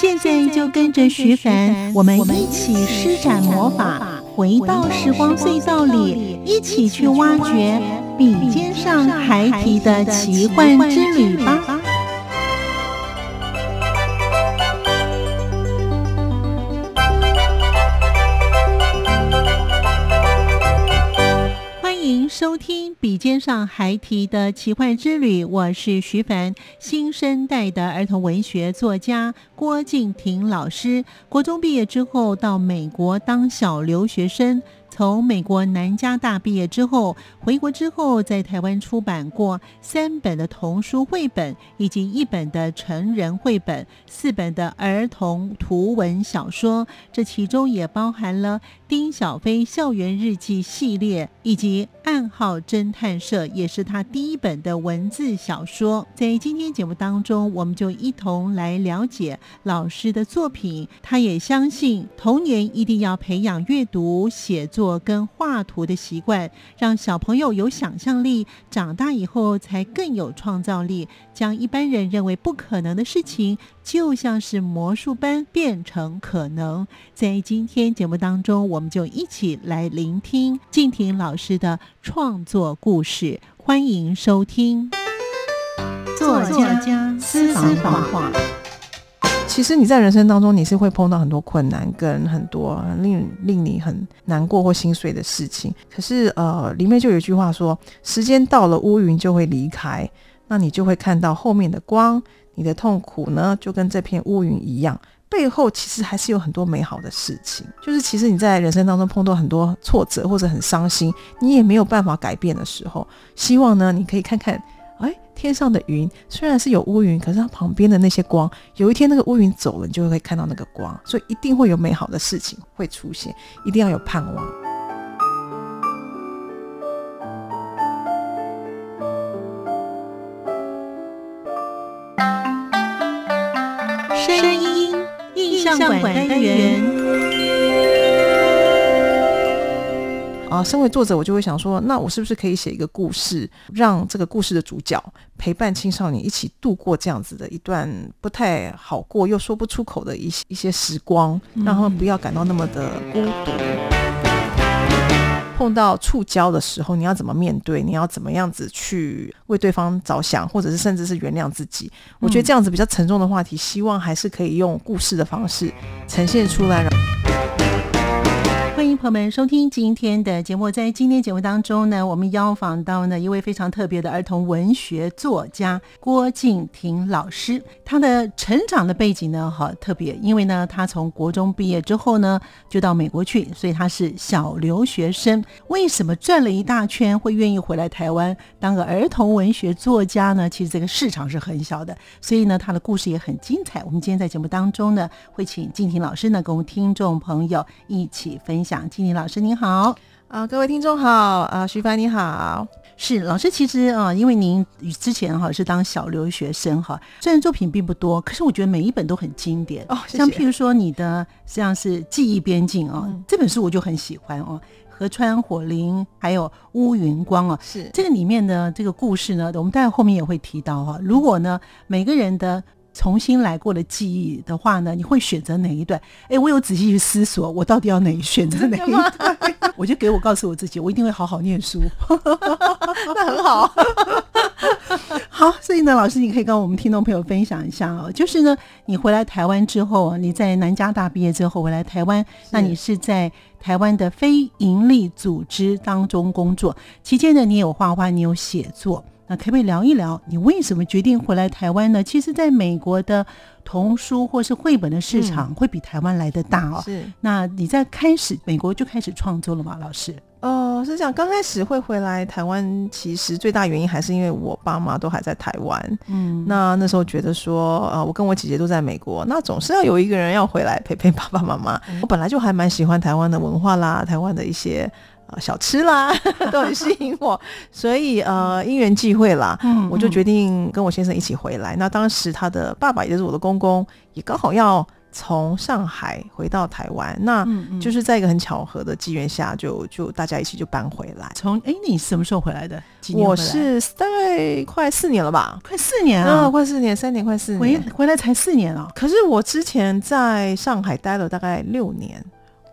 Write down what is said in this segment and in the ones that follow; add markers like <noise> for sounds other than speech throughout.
现在就跟着徐凡，我们一起施展魔法，回到时光隧道里，一起去挖掘笔尖上孩提的奇幻之旅吧。欢迎收听笔尖上还提的奇幻之旅，我是徐凡，新生代的儿童文学作家郭敬亭老师。国中毕业之后，到美国当小留学生。从美国南加大毕业之后，回国之后在台湾出版过三本的童书绘本，以及一本的成人绘本，四本的儿童图文小说。这其中也包含了丁小飞校园日记系列，以及暗号侦探社，也是他第一本的文字小说。在今天节目当中，我们就一同来了解老师的作品。他也相信童年一定要培养阅读写作作。跟画图的习惯，让小朋友有想象力，长大以后才更有创造力，将一般人认为不可能的事情，就像是魔术般变成可能。在今天节目当中，我们就一起来聆听静婷老师的创作故事，欢迎收听作家私房话。其实你在人生当中，你是会碰到很多困难，跟很多令令你很难过或心碎的事情。可是，呃，里面就有一句话说：“时间到了，乌云就会离开，那你就会看到后面的光。你的痛苦呢，就跟这片乌云一样，背后其实还是有很多美好的事情。就是其实你在人生当中碰到很多挫折或者很伤心，你也没有办法改变的时候，希望呢，你可以看看。”哎，天上的云虽然是有乌云，可是它旁边的那些光，有一天那个乌云走了，你就会看到那个光，所以一定会有美好的事情会出现，一定要有盼望。声音印象馆单元。啊，身为作者，我就会想说，那我是不是可以写一个故事，让这个故事的主角陪伴青少年一起度过这样子的一段不太好过又说不出口的一些一些时光，让他们不要感到那么的孤独。碰到触礁的时候，你要怎么面对？你要怎么样子去为对方着想，或者是甚至是原谅自己？我觉得这样子比较沉重的话题，希望还是可以用故事的方式呈现出来。朋友们收听今天的节目。在今天节目当中呢，我们邀访到呢一位非常特别的儿童文学作家郭敬亭老师。他的成长的背景呢，好特别，因为呢，他从国中毕业之后呢，就到美国去，所以他是小留学生。为什么转了一大圈会愿意回来台湾当个儿童文学作家呢？其实这个市场是很小的，所以呢，他的故事也很精彩。我们今天在节目当中呢，会请敬亭老师呢，跟我们听众朋友一起分享。讲，金玲老师您好。啊，各位听众好啊，徐凡你好，是老师，其实啊，因为您之前哈是当小留学生哈，虽然作品并不多，可是我觉得每一本都很经典。哦，像譬如说你的像是记忆边境啊，这本书我就很喜欢哦，河川火灵还有乌云光啊，是。这个里面的这个故事呢，我们待会后面也会提到哈，如果呢每个人的。重新来过的记忆的话呢，你会选择哪一段？哎，我有仔细去思索，我到底要哪选择哪一段？<laughs> 我就给我告诉我自己，我一定会好好念书。<laughs> 那很好，<laughs> 好。所以呢，老师，你可以跟我们听众朋友分享一下哦，就是呢，你回来台湾之后，你在南加大毕业之后回来台湾，那你是在台湾的非营利组织当中工作，期间呢，你有画画，你有写作。那可不可以聊一聊你为什么决定回来台湾呢？其实，在美国的童书或是绘本的市场会比台湾来的大哦。是，那你在开始美国就开始创作了吗？老师？哦，是这样。刚开始会回来台湾，其实最大原因还是因为我爸妈都还在台湾。嗯，那那时候觉得说，呃，我跟我姐姐都在美国，那总是要有一个人要回来陪陪爸爸妈妈。我本来就还蛮喜欢台湾的文化啦，台湾的一些呃小吃啦，<laughs> 都很吸引我。所以呃，因缘际会啦，我就决定跟我先生一起回来。那当时他的爸爸也就是我的公公，也刚好要。从上海回到台湾，那就是在一个很巧合的机缘下，就就大家一起就搬回来。从哎，你什么时候回来的？我是大概快四年了吧？快四年啊！快四年，三年，快四年。回回来才四年啊！可是我之前在上海待了大概六年。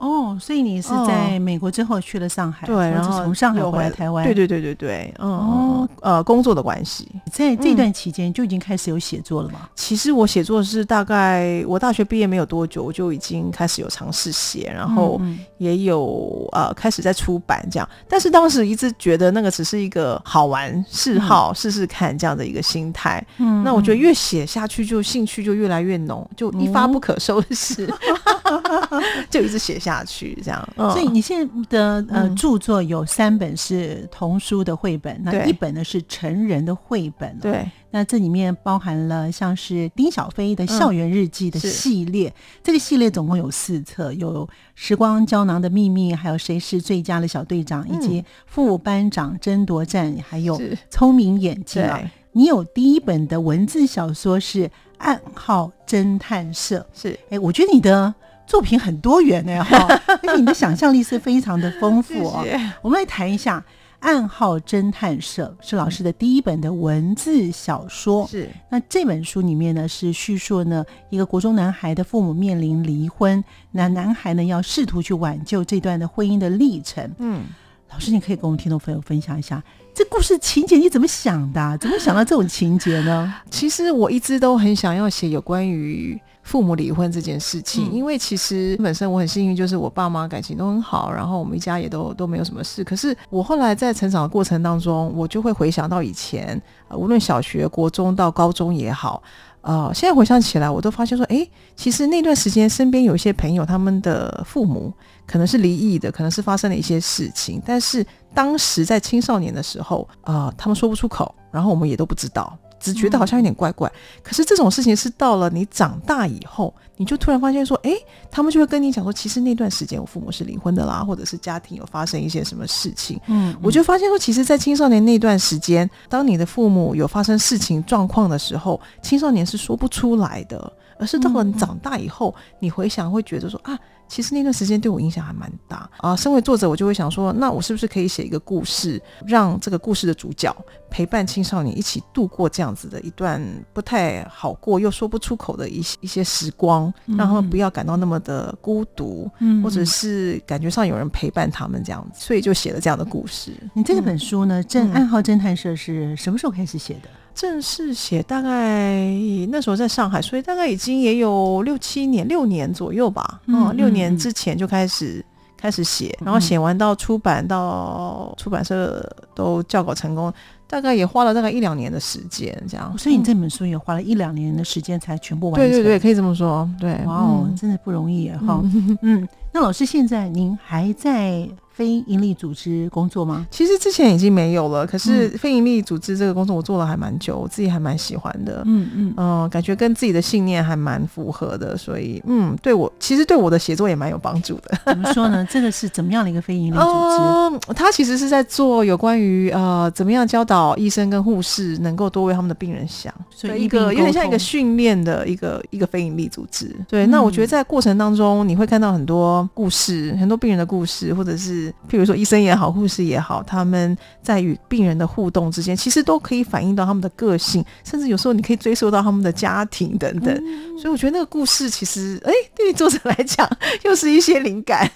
哦，所以你是在美国之后去了上海，对，然后从上海回来。台湾，对对对对对，嗯，呃，工作的关系，在这段期间就已经开始有写作了吗？其实我写作是大概我大学毕业没有多久，我就已经开始有尝试写，然后也有呃开始在出版这样，但是当时一直觉得那个只是一个好玩嗜好，试试看这样的一个心态。嗯，那我觉得越写下去就兴趣就越来越浓，就一发不可收拾，<laughs> <laughs> 就一直写。下去这样，所以你现在的呃著作有三本是童书的绘本，那一本呢是成人的绘本。对，那这里面包含了像是丁小飞的校园日记的系列，这个系列总共有四册，有《时光胶囊的秘密》，还有《谁是最佳的小队长》，以及《副班长争夺战》，还有《聪明眼镜》啊。你有第一本的文字小说是《暗号侦探社》，是。哎，我觉得你的。作品很多元呢，哈，<laughs> 而且你的想象力是非常的丰富哦。我们来谈一下《暗号侦探社》是老师的第一本的文字小说。是，那这本书里面呢是叙述呢一个国中男孩的父母面临离婚，那男孩呢要试图去挽救这段的婚姻的历程。嗯，老师，你可以跟我们听众朋友分享一下这故事情节，你怎么想的？怎么想到这种情节呢？其实我一直都很想要写有关于。父母离婚这件事情，因为其实本身我很幸运，就是我爸妈感情都很好，然后我们一家也都都没有什么事。可是我后来在成长的过程当中，我就会回想到以前，无论小学、国中到高中也好，呃，现在回想起来，我都发现说，哎，其实那段时间身边有一些朋友，他们的父母可能是离异的，可能是发生了一些事情，但是当时在青少年的时候，呃，他们说不出口，然后我们也都不知道。只觉得好像有点怪怪，可是这种事情是到了你长大以后，你就突然发现说，哎，他们就会跟你讲说，其实那段时间我父母是离婚的啦，或者是家庭有发生一些什么事情。嗯，我就发现说，其实，在青少年那段时间，当你的父母有发生事情状况的时候，青少年是说不出来的，而是到了你长大以后，你回想会觉得说啊。其实那段时间对我影响还蛮大啊。身为作者，我就会想说，那我是不是可以写一个故事，让这个故事的主角陪伴青少年一起度过这样子的一段不太好过又说不出口的一些一些时光，让他们不要感到那么的孤独，或者是感觉上有人陪伴他们这样子，所以就写了这样的故事。你这本书呢，《正暗号侦探社》是什么时候开始写的？正式写大概那时候在上海，所以大概已经也有六七年、六年左右吧。嗯，六年之前就开始开始写，然后写完到出版到出版社都校稿成功，大概也花了大概一两年的时间这样。所以你这本书也花了一两年的时间才全部完成。对对对，可以这么说。对，哇哦，真的不容易哈。嗯，那老师现在您还在？非营利组织工作吗？其实之前已经没有了，可是非营利组织这个工作我做了还蛮久，我自己还蛮喜欢的。嗯嗯嗯，感觉跟自己的信念还蛮符合的，所以嗯，对我其实对我的写作也蛮有帮助的。<laughs> 怎么说呢？这个是怎么样的一个非营利组织？他其实是在做有关于呃怎么样教导医生跟护士能够多为他们的病人想，所以一个有点像一个训练的一个一个非营利组织。对，那我觉得在过程当中你会看到很多故事，很多病人的故事，或者是。譬如说，医生也好，护士也好，他们在与病人的互动之间，其实都可以反映到他们的个性，甚至有时候你可以追溯到他们的家庭等等。所以我觉得那个故事其实，哎，对于作者来讲，又是一些灵感，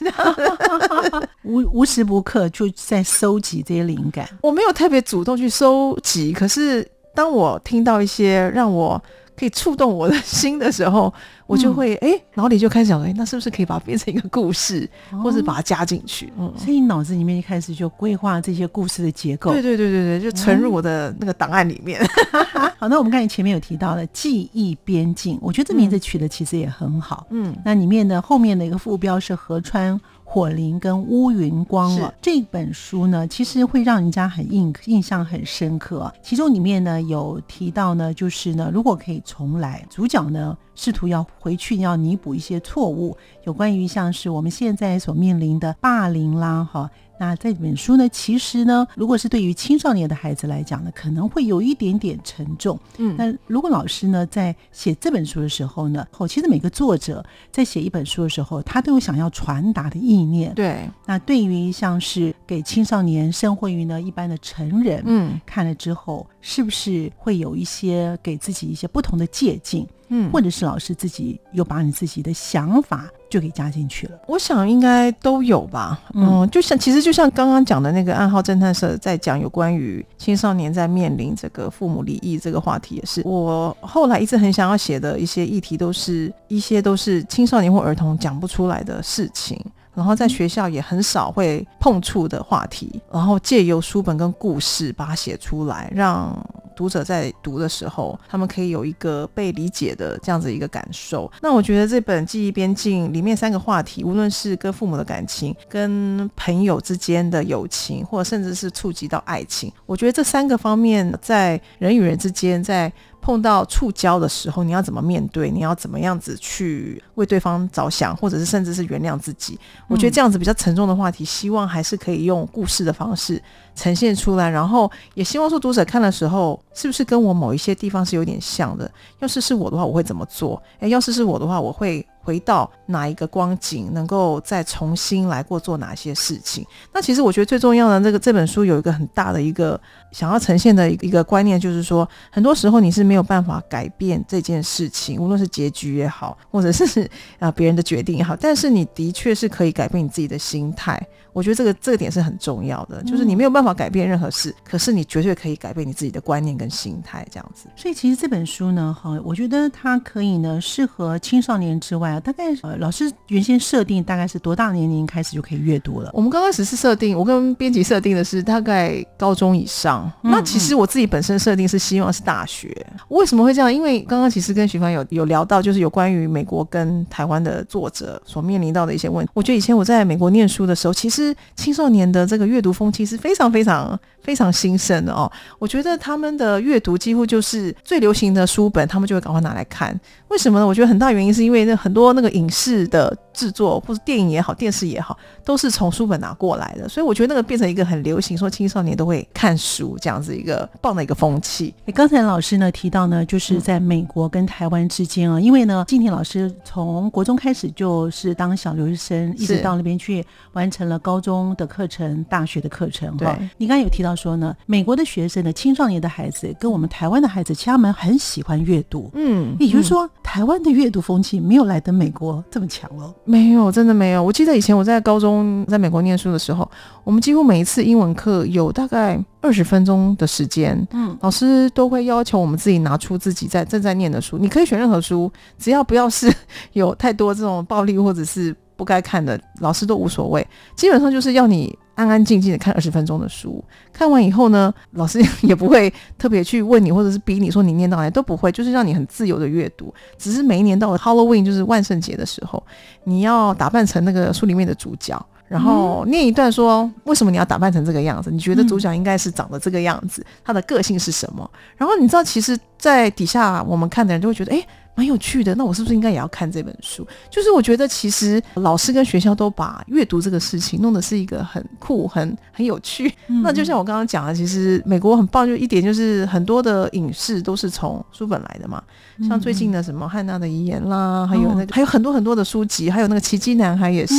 无无时不刻就在收集这些灵感。我没有特别主动去收集，可是当我听到一些让我可以触动我的心的时候。我就会哎脑里就开始想，哎，那是不是可以把它变成一个故事，或者把它加进去？嗯，所以脑子里面一开始就规划这些故事的结构。对对对对对，就存入我的那个档案里面。<laughs> 好，那我们刚才前面有提到了记忆边境，我觉得这名字取的其实也很好。嗯，那里面的后面的一个副标是河川。火灵跟乌云光了这本书呢，其实会让人家很印印象很深刻。其中里面呢有提到呢，就是呢，如果可以重来，主角呢试图要回去要弥补一些错误，有关于像是我们现在所面临的霸凌啦，哈。那这本书呢，其实呢，如果是对于青少年的孩子来讲呢，可能会有一点点沉重。嗯，那如果老师呢在写这本书的时候呢，哦，其实每个作者在写一本书的时候，他都有想要传达的意念。对，那对于像是给青少年生活于呢一般的成人，嗯，看了之后，是不是会有一些给自己一些不同的借鉴？嗯，或者是老师自己又把你自己的想法就给加进去了。我想应该都有吧。嗯，就像其实就像刚刚讲的那个暗号侦探社在讲有关于青少年在面临这个父母离异这个话题，也是我后来一直很想要写的一些议题，都是一些都是青少年或儿童讲不出来的事情。然后在学校也很少会碰触的话题，然后借由书本跟故事把它写出来，让读者在读的时候，他们可以有一个被理解的这样子一个感受。那我觉得这本《记忆边境》里面三个话题，无论是跟父母的感情、跟朋友之间的友情，或者甚至是触及到爱情，我觉得这三个方面在人与人之间在。碰到触礁的时候，你要怎么面对？你要怎么样子去为对方着想，或者是甚至是原谅自己？我觉得这样子比较沉重的话题，希望还是可以用故事的方式呈现出来。然后也希望说读者看的时候，是不是跟我某一些地方是有点像的？要是是我的话，我会怎么做？诶，要是是我的话，我会。回到哪一个光景，能够再重新来过做哪些事情？那其实我觉得最重要的这个这本书有一个很大的一个想要呈现的一个观念，就是说，很多时候你是没有办法改变这件事情，无论是结局也好，或者是啊别人的决定也好，但是你的确是可以改变你自己的心态。我觉得这个这个点是很重要的，就是你没有办法改变任何事，可是你绝对可以改变你自己的观念跟心态，这样子。所以其实这本书呢，哈，我觉得它可以呢适合青少年之外啊，大概呃老师原先设定大概是多大年龄开始就可以阅读了？我们刚开始是设定，我跟编辑设定的是大概高中以上。那其实我自己本身设定是希望是大学。为什么会这样？因为刚刚其实跟徐凡有有聊到，就是有关于美国跟台湾的作者所面临到的一些问题。我觉得以前我在美国念书的时候，其实。青少年的这个阅读风气是非常非常非常兴盛的哦。我觉得他们的阅读几乎就是最流行的书本，他们就会赶快拿来看。为什么呢？我觉得很大原因是因为那很多那个影视的制作，或者电影也好，电视也好，都是从书本拿过来的。所以我觉得那个变成一个很流行，说青少年都会看书这样子一个棒的一个风气。刚才老师呢提到呢，就是在美国跟台湾之间啊，因为呢，静婷老师从国中开始就是当小留学生，一直到那边去完成了高中的课程、大学的课程。哈，你刚才有提到说呢，美国的学生的青少年的孩子跟我们台湾的孩子，其实他们很喜欢阅读。嗯，也就是说。台湾的阅读风气没有来的美国这么强哦，没有，真的没有。我记得以前我在高中在美国念书的时候，我们几乎每一次英文课有大概二十分钟的时间，嗯，老师都会要求我们自己拿出自己在正在念的书，你可以选任何书，只要不要是 <laughs> 有太多这种暴力或者是不该看的，老师都无所谓。基本上就是要你。安安静静的看二十分钟的书，看完以后呢，老师也不会特别去问你，或者是逼你说你念到哪都不会，就是让你很自由的阅读。只是每一年到了 Halloween，就是万圣节的时候，你要打扮成那个书里面的主角，然后念一段说为什么你要打扮成这个样子？你觉得主角应该是长得这个样子，他的个性是什么？然后你知道，其实，在底下我们看的人就会觉得，哎。蛮有趣的，那我是不是应该也要看这本书？就是我觉得其实老师跟学校都把阅读这个事情弄得是一个很酷、很很有趣。那就像我刚刚讲的，其实美国很棒，就一点就是很多的影视都是从书本来的嘛。像最近的什么汉娜的遗言啦，还有那个还有很多很多的书籍，还有那个奇迹男孩也是，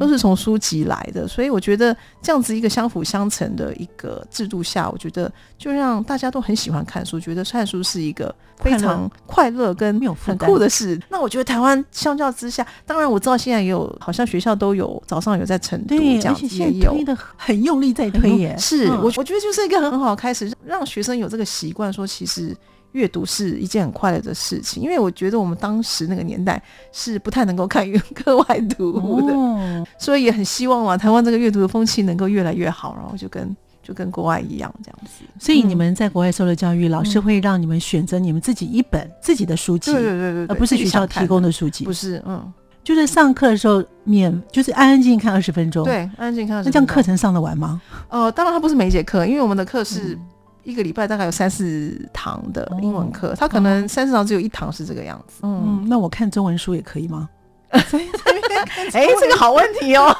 都是从书籍来的。所以我觉得这样子一个相辅相成的一个制度下，我觉得就让大家都很喜欢看书，觉得看书是一个非常快乐跟很酷的事。那我觉得台湾相较之下，当然我知道现在也有，好像学校都有早上有在晨读这样子，也有推的很用力在推耶。是我我觉得就是一个很好的开始，让学生有这个习惯，说其实。阅读是一件很快乐的事情，因为我觉得我们当时那个年代是不太能够看 <laughs> 课外读物的，哦，所以也很希望啊，台湾这个阅读的风气能够越来越好，然后就跟就跟国外一样这样子。所以你们在国外受的教育，老师会让你们选择你们自己一本自己的书籍，对对对对对，而不是学校提供的，的书籍不。是嗯，就是上课的时候免，就是安安静静看二十分钟。，对，安安静看。那这样课程上得完吗？呃，当然它不是每一节课，因为我们的课是嗯一个礼拜大概有三四堂的哦英文课，它可能三四堂只有一堂是这个样子。嗯，嗯，那我看中文书也可以吗？<laughs> 哎，这个好问题哦。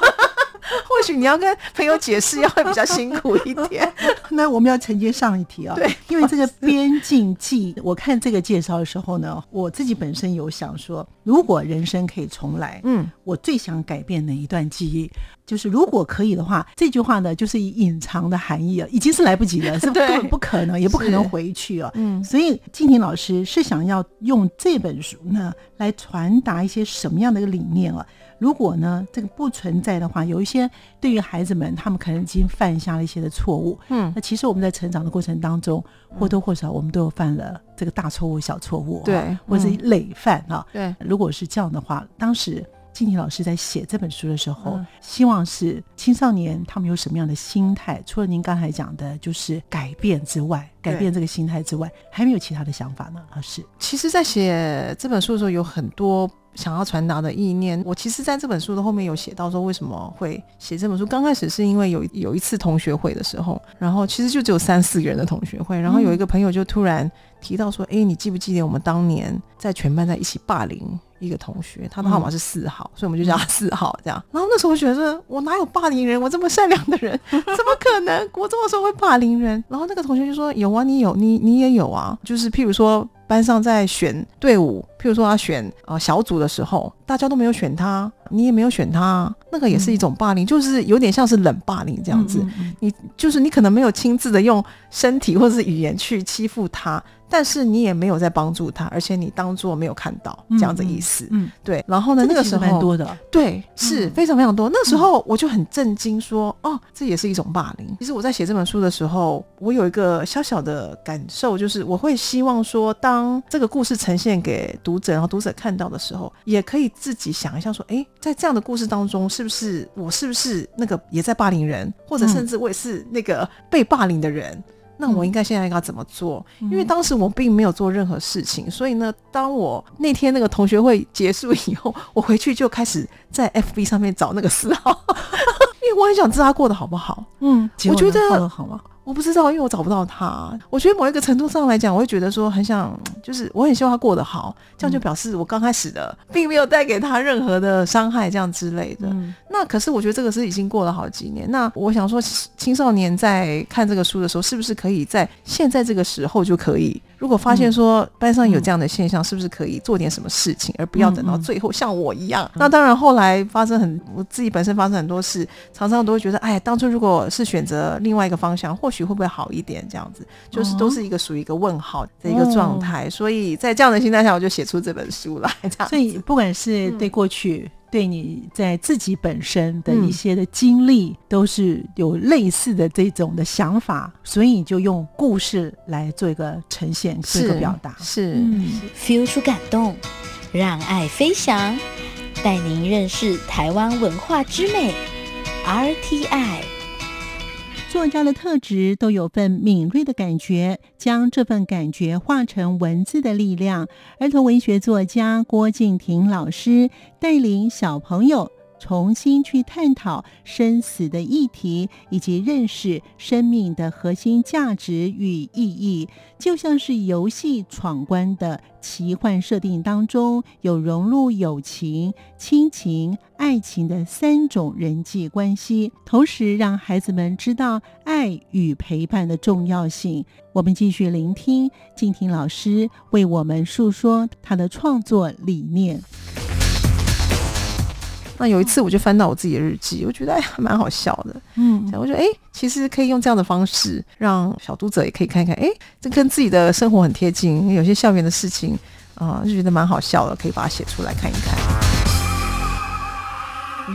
<laughs> 或许你要跟朋友解释，要会比较辛苦一点。<laughs> 那我们要承接上一题啊、对，因为这个边境记，我看这个介绍的时候呢，我自己本身有想说，如果人生可以重来，嗯，我最想改变哪一段记忆？就是如果可以的话，这句话呢，就是以隐藏的含义啊，已经是来不及了，是 <laughs> 对根本不可能，也不可能回去啊。嗯所以静婷老师是想要用这本书呢，来传达一些什么样的一个理念啊？如果呢这个不存在的话，有一些对于孩子们，他们可能已经犯下了一些的错误，嗯那其实我们在成长的过程当中，或多或少我们都有犯了这个大错误、小错误啊，对或者累犯啊。对，如果是这样的话，当时静婷老师在写这本书的时候，嗯希望是青少年他们有什么样的心态？除了您刚才讲的，就是改变之外，改变这个心态之外，还没有其他的想法呢？老师，其实，在写这本书的时候，有很多想要传达的意念。我其实在这本书的后面有写到说，为什么会写这本书。刚开始是因为有有一次同学会的时候，然后其实就只有三四个人的同学会，然后有一个朋友就突然提到说：“哎、你记不记得我们当年在全班在一起霸凌一个同学？他的号码是四号，所以我们就叫他四号这样。<laughs> ”然后那时候我觉得，我哪有霸凌人？我这么善良的人，怎么可能？国中的时候会霸凌人？然后那个同学就说：“有啊，你有，你你也有啊。就是譬如说班上在选队伍，譬如说他选呃小组的时候，大家都没有选他，你也没有选他，那个也是一种霸凌，就是有点像是冷霸凌这样子。你就是你可能没有亲自的用身体或者是语言去欺负他，但是你也没有在帮助他，而且你当做没有看到嗯这样的意思。嗯，对，然后呢，那个时候蛮多的，对，是嗯非常非常多。那时候我就很震惊，说：“哦，这也是一种霸凌。”其实我在写这本书的时候，我有一个小小的感受，就是我会希望说，当这个故事呈现给读者，然后读者看到的时候，也可以自己想一下，说：“诶，在这样的故事当中，是不是我是不是那个也在霸凌人，或者嗯甚至我也是那个被霸凌的人？”那我应该现在应该怎么做？嗯因为当时我并没有做任何事情，所以呢，当我那天那个同学会结束以后，我回去就开始在 FB 上面找那个四号，<laughs> 因为我很想知道他过得好不好。嗯，我觉得好吗？我不知道，因为我找不到他。我觉得某一个程度上来讲，我会觉得说很想，就是我很希望他过得好，这样就表示我刚开始的并没有带给他任何的伤害，这样之类的。嗯那可是我觉得这个是已经过了好几年。那我想说，青少年在看这个书的时候，是不是可以在现在这个时候就可以？如果发现说班上有这样的现象，是不是可以做点什么事情，而不要等到最后像我一样？那当然，后来发生很我自己本身发生很多事，常常都会觉得，哎，当初如果是选择另外一个方向，或许会不会好一点？这样子，就是都是一个属于一个问号的一个状态。所以在这样的心态下，我就写出这本书来。这样，所以不管是嗯对过去，对你在自己本身的一些的经历，都是有类似的这种的想法，所以你就用故事来做一个呈现，做一个表达。是。嗯，feel 出感动，让爱飞翔，带您认识台湾文化之美，RTI。作家的特质都有份敏锐的感觉，将这份感觉化成文字的力量。儿童文学作家郭敬亭老师带领小朋友重新去探讨生死的议题，以及认识生命的核心价值与意义。就像是游戏闯关的奇幻设定当中，有融入友情、亲情、爱情的三种人际关系，同时让孩子们知道爱与陪伴的重要性。我们继续聆听静婷老师为我们述说他的创作理念。那有一次，我就翻到我自己的日记，我觉得哎，还蛮好笑的。嗯我觉得哎，其实可以用这样的方式，让小读者也可以看看，哎，这跟自己的生活很贴近。有些校园的事情，啊、就觉得蛮好笑的，可以把它写出来看一看。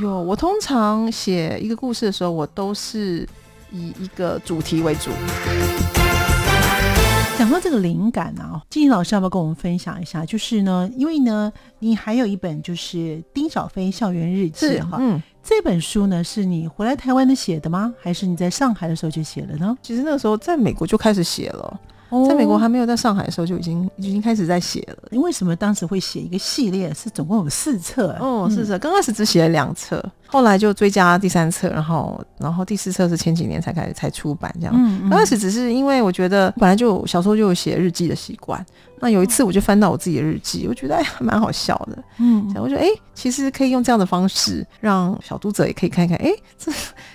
哟，我通常写一个故事的时候，我都是以一个主题为主。讲讲到这个灵感啊，静怡老师要不要跟我们分享一下？就是呢，因为呢，你还有一本就是丁小飞校园日记哈，嗯，这本书呢是你回来台湾的写的吗？还是你在上海的时候就写了呢？其实那个时候在美国就开始写了。在美国还没有在上海的时候就已经已经开始在写了。你为什么当时会写一个系列？是总共有四册？哦，四册。刚开始只写了两册，后来就追加第三册，然后然后第四册是前几年才开始才出版这样。刚开始只是因为我觉得本来就小时候就有写日记的习惯。那有一次我就翻到我自己的日记，我觉得哎蛮好笑的。嗯，我觉得哎其实可以用这样的方式让小读者也可以看看，哎这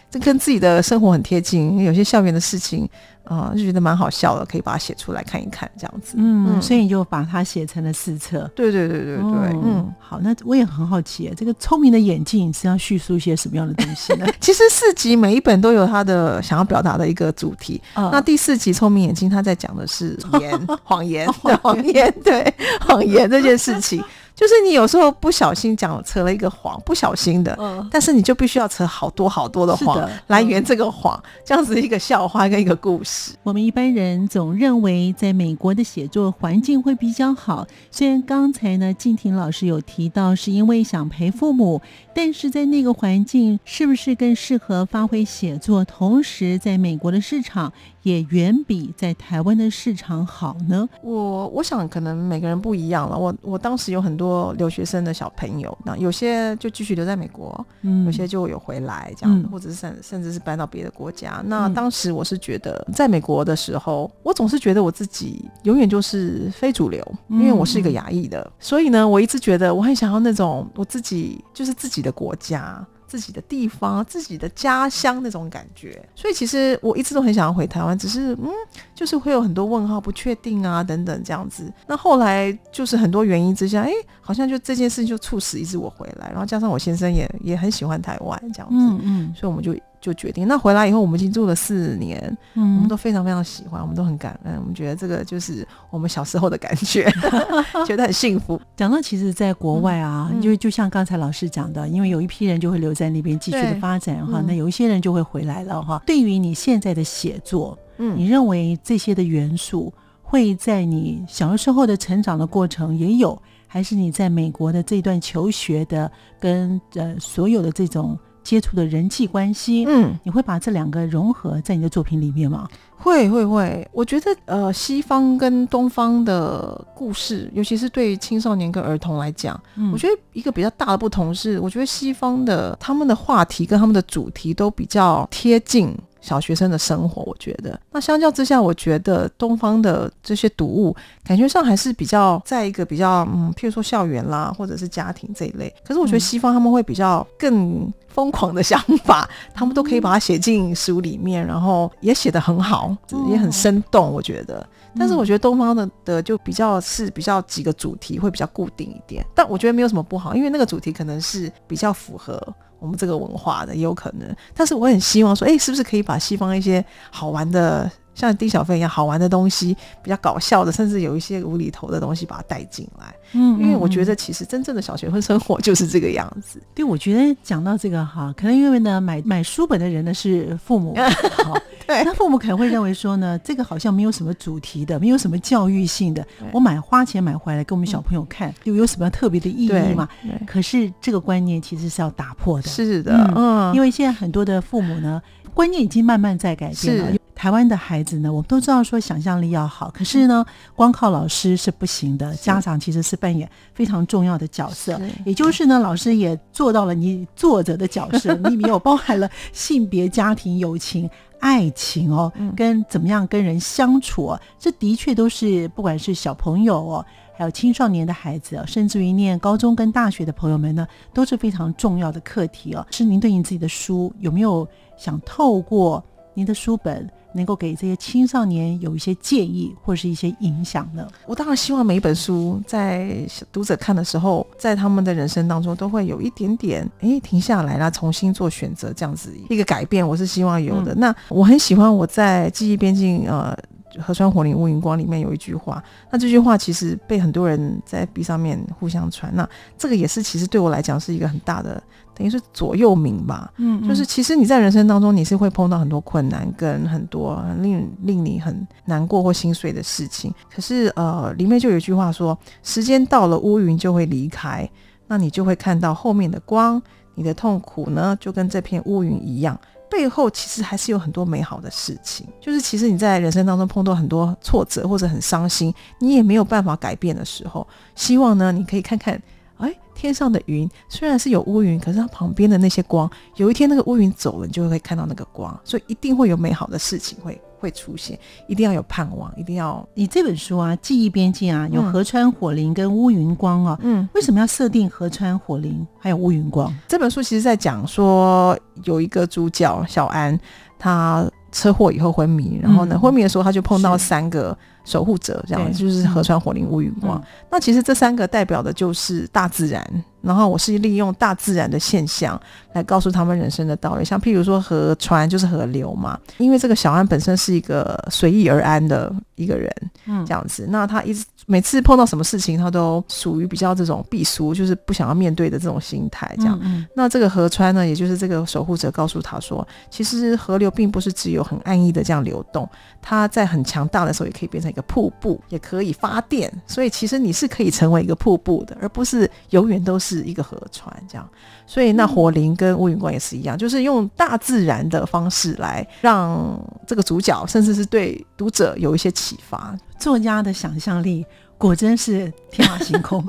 这跟自己的生活很贴近，有些校园的事情。啊，就觉得蛮好笑的，可以把它写出来看一看，这样子。嗯，所以你就把它写成了四册。对对对对对，嗯，好，那我也很好奇，这个聪明的眼镜是要叙述一些什么样的东西呢？<laughs> 其实四集每一本都有它的想要表达的一个主题。那第四集《聪明眼镜》，它在讲的是言 <laughs> 谎言，谎言，对谎言这件事情。就是你有时候不小心讲扯了一个谎，不小心的，但是你就必须要扯好多好多的谎来圆这个谎，这样子一个笑话跟一个故事。我们一般人总认为在美国的写作环境会比较好，虽然刚才呢静婷老师有提到是因为想陪父母，但是在那个环境是不是更适合发挥写作？同时，在美国的市场。也远比在台湾的市场好呢。我我想可能每个人不一样了。我我当时有很多留学生的小朋友，那有些就继续留在美国，嗯，有些就有回来这样，或者是甚甚至是搬到别的国家。那当时我是觉得，在美国的时候，我总是觉得我自己永远就是非主流，因为我是一个亚裔的，所以呢，我一直觉得我很想要那种我自己就是自己的国家。自己的地方，自己的家乡那种感觉，所以其实我一直都很想要回台湾，只是嗯，就是会有很多问号、不确定啊等等这样子。那后来就是很多原因之下，哎，好像就这件事情就促使一直我回来，然后加上我先生也也很喜欢台湾这样子，嗯嗯，所以我们就。就决定那回来以后，我们已经住了四年，嗯，我们都非常非常喜欢，我们都很感恩，我们觉得这个就是我们小时候的感觉，<laughs> 觉得很幸福。讲到其实，在国外啊，就就像刚才老师讲的，因为有一批人就会留在那边继续的发展哈，那有一些人就会回来了哈。对于你现在的写作，嗯，你认为这些的元素会在你小时候的成长的过程也有，还是你在美国的这段求学的跟呃所有的这种？接触的人际关系，嗯，你会把这两个融合在你的作品里面吗？会会会，我觉得呃，西方跟东方的故事，尤其是对青少年跟儿童来讲，我觉得一个比较大的不同是，我觉得西方的他们的话题跟他们的主题都比较贴近。小学生的生活，我觉得那相较之下，我觉得东方的这些读物感觉上还是比较在一个比较嗯，譬如说校园啦，或者是家庭这一类。可是我觉得西方他们会比较更疯狂的想法，<laughs> 他们都可以把它写进书里面，然后也写得很好，也很生动。我觉得，但是我觉得东方的的就比较是比较几个主题会比较固定一点，但我觉得没有什么不好，因为那个主题可能是比较符合。我们这个文化的也有可能，但是我很希望说，哎，是不是可以把西方一些好玩的？像丁小飞一样好玩的东西，比较搞笑的，甚至有一些无厘头的东西，把它带进来。嗯，因为我觉得其实真正的小学生生活 <laughs> 就是这个样子。对，我觉得讲到这个哈，可能因为呢，买买书本的人呢是父母，<laughs> 对，那父母可能会认为说呢，这个好像没有什么主题的，没有什么教育性的，我买花钱买回来给我们小朋友看，又有什么特别的意义嘛？可是这个观念其实是要打破的。是的，嗯，因为现在很多的父母呢，观念已经慢慢在改变了。台湾的孩子呢，我们都知道说想象力要好，可是呢，光靠老师是不行的。家长其实是扮演非常重要的角色，也就是呢，老师也做到了你作者的角色，<laughs> 里面有包含了性别、家庭、友情、爱情哦，跟怎么样跟人相处，这的确都是不管是小朋友哦，还有青少年的孩子，甚至于念高中跟大学的朋友们呢，都是非常重要的课题哦。是您对您自己的书有没有想透过您的书本？能够给这些青少年有一些建议或者是一些影响呢？我当然希望每一本书在读者看的时候，在他们的人生当中都会有一点点哎停下来啦，重新做选择这样子一个改变，我是希望有的。那我很喜欢我在记忆边境呃。河川火灵乌云光里面有一句话，那这句话其实被很多人在壁上面互相传。那这个也是其实对我来讲是一个很大的，等于是左右铭吧。嗯，就是其实你在人生当中你是会碰到很多困难跟很多令令你很难过或心碎的事情。可是呃，里面就有一句话说，时间到了乌云就会离开，那你就会看到后面的光。你的痛苦呢，就跟这片乌云一样。背后其实还是有很多美好的事情，就是其实你在人生当中碰到很多挫折或者很伤心，你也没有办法改变的时候，希望呢，你可以看看，哎，天上的云虽然是有乌云，可是它旁边的那些光，有一天那个乌云走了，你就会看到那个光，所以一定会有美好的事情会。会出现，一定要有盼望，一定要。你这本书啊，记忆边境啊，有河川火灵跟乌云光啊，嗯，为什么要设定河川火灵还有乌云光？这本书其实在讲说，有一个主角小安，他车祸以后昏迷，然后呢，昏迷的时候他就碰到三个守护者，这样就是河川火灵乌云光。那其实这三个代表的就是大自然。然后我是利用大自然的现象来告诉他们人生的道理，像譬如说河川就是河流嘛，因为这个小安本身是一个随遇而安的一个人，嗯，这样子，那他一直每次碰到什么事情，他都属于比较这种避俗，就是不想要面对的这种心态，这样。那这个河川呢，也就是这个守护者告诉他说，其实河流并不是只有很安逸的这样流动，它在很强大的时候也可以变成一个瀑布，也可以发电，所以其实你是可以成为一个瀑布的，而不是永远都是。是一个河川这样，所以那火灵跟乌云光也是一样，就是用大自然的方式来让这个主角，甚至是对读者有一些启发。作家的想象力果真是天马行空，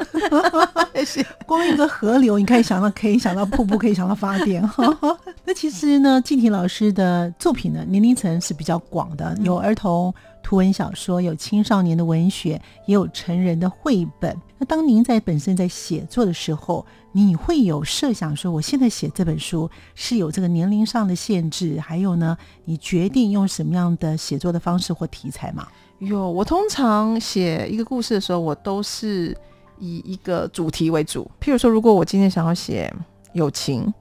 光一个河流，你可以想到，可以想到瀑布，可以想到发电。那其实呢，静婷老师的作品呢，年龄层是比较广的，有儿童。图文小说有青少年的文学，也有成人的绘本。那当您在本身在写作的时候，你会有设想说，我现在写这本书是有这个年龄上的限制？还有呢，你决定用什么样的写作的方式或题材吗？有，我通常写一个故事的时候，我都是以一个主题为主。譬如说，如果我今天想要写友情，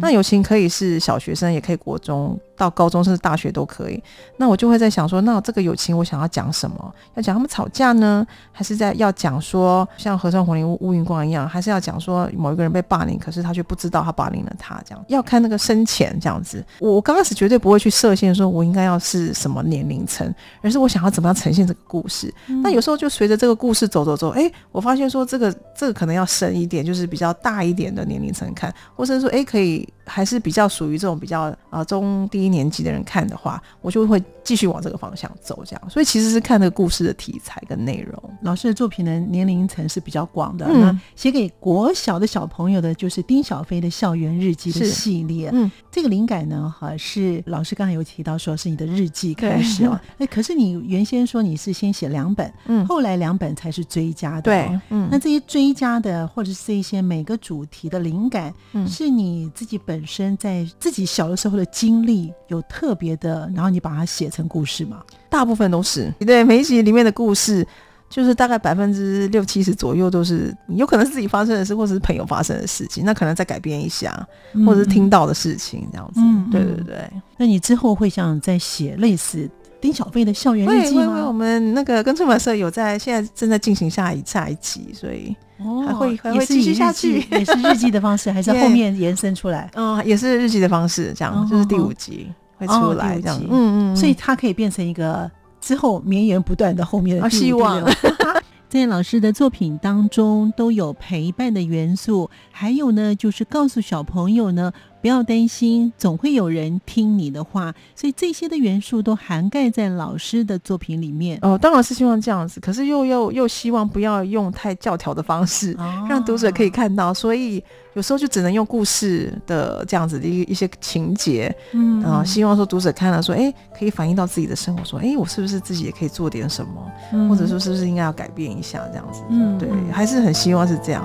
那友情可以是小学生，也可以国中。到高中甚至大学都可以，那我就会在想说，那这个友情我想要讲什么？要讲他们吵架呢，还是在要讲说像河川火灵乌云光一样，还是要讲说某一个人被霸凌，可是他却不知道他霸凌了他，这样要看那个深浅这样子。我刚开始绝对不会去设限，说我应该要是什么年龄层，而是我想要怎么样呈现这个故事。那有时候就随着这个故事走走走，哎，我发现说这个这个可能要深一点，就是比较大一点的年龄层看，或者说哎可以还是比较属于这种比较呃中低。年级的人看的话，我就会继续往这个方向走，这样。所以其实是看这个故事的题材跟内容。老师的作品呢，年龄层是比较广的。那写给国小的小朋友的，就是丁小飞的校园日记的系列。嗯，这个灵感呢，哈，是老师刚才有提到，说是你的日记开始哦。<laughs> 哎，可是你原先说你是先写两本，嗯，后来两本才是追加的。对，嗯。那这些追加的，或者是一些每个主题的灵感，嗯是你自己本身在自己小的时候的经历。有特别的，然后你把它写成故事嘛？大部分都是对每一集里面的故事，就是大概百分之六七十左右都是有可能是自己发生的事，或者是朋友发生的事情，那可能再改编一下，或者是听到的事情这样子。对对对。那你之后会想再写类似丁小飞的校园日记吗？会会我们那个跟出版社有在现在正在进行下一下一集，所以还会还会继续下去，也是日记的方式，还是后 <laughs> 面延伸出来？嗯，也是日记的方式，这样就是第五集。会出来这样，嗯嗯，所以它可以变成一个之后绵延不断的后面的希望。<laughs> <laughs> 在老师的作品当中都有陪伴的元素，还有呢，就是告诉小朋友呢。不要担心，总会有人听你的话。所以这些的元素都涵盖在老师的作品里面。哦，当然是希望这样子，可是又又又希望不要用太教条的方式，让读者可以看到。所以有时候就只能用故事的这样子的一一些情节，嗯啊，希望说读者看了说，哎，可以反映到自己的生活，说，哎，我是不是自己也可以做点什么，或者说是不是应该要改变一下这样子？嗯，对，还是很希望是这样。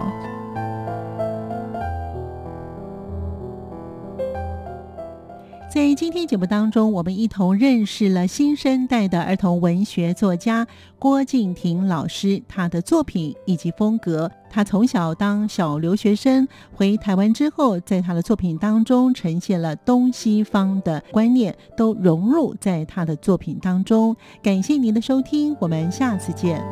在今天节目当中，我们一同认识了新生代的儿童文学作家郭敬亭老师，他的作品以及风格。他从小当小留学生回台湾之后，在他的作品当中呈现了东西方的观念，都融入在他的作品当中。感谢您的收听，我们下次见。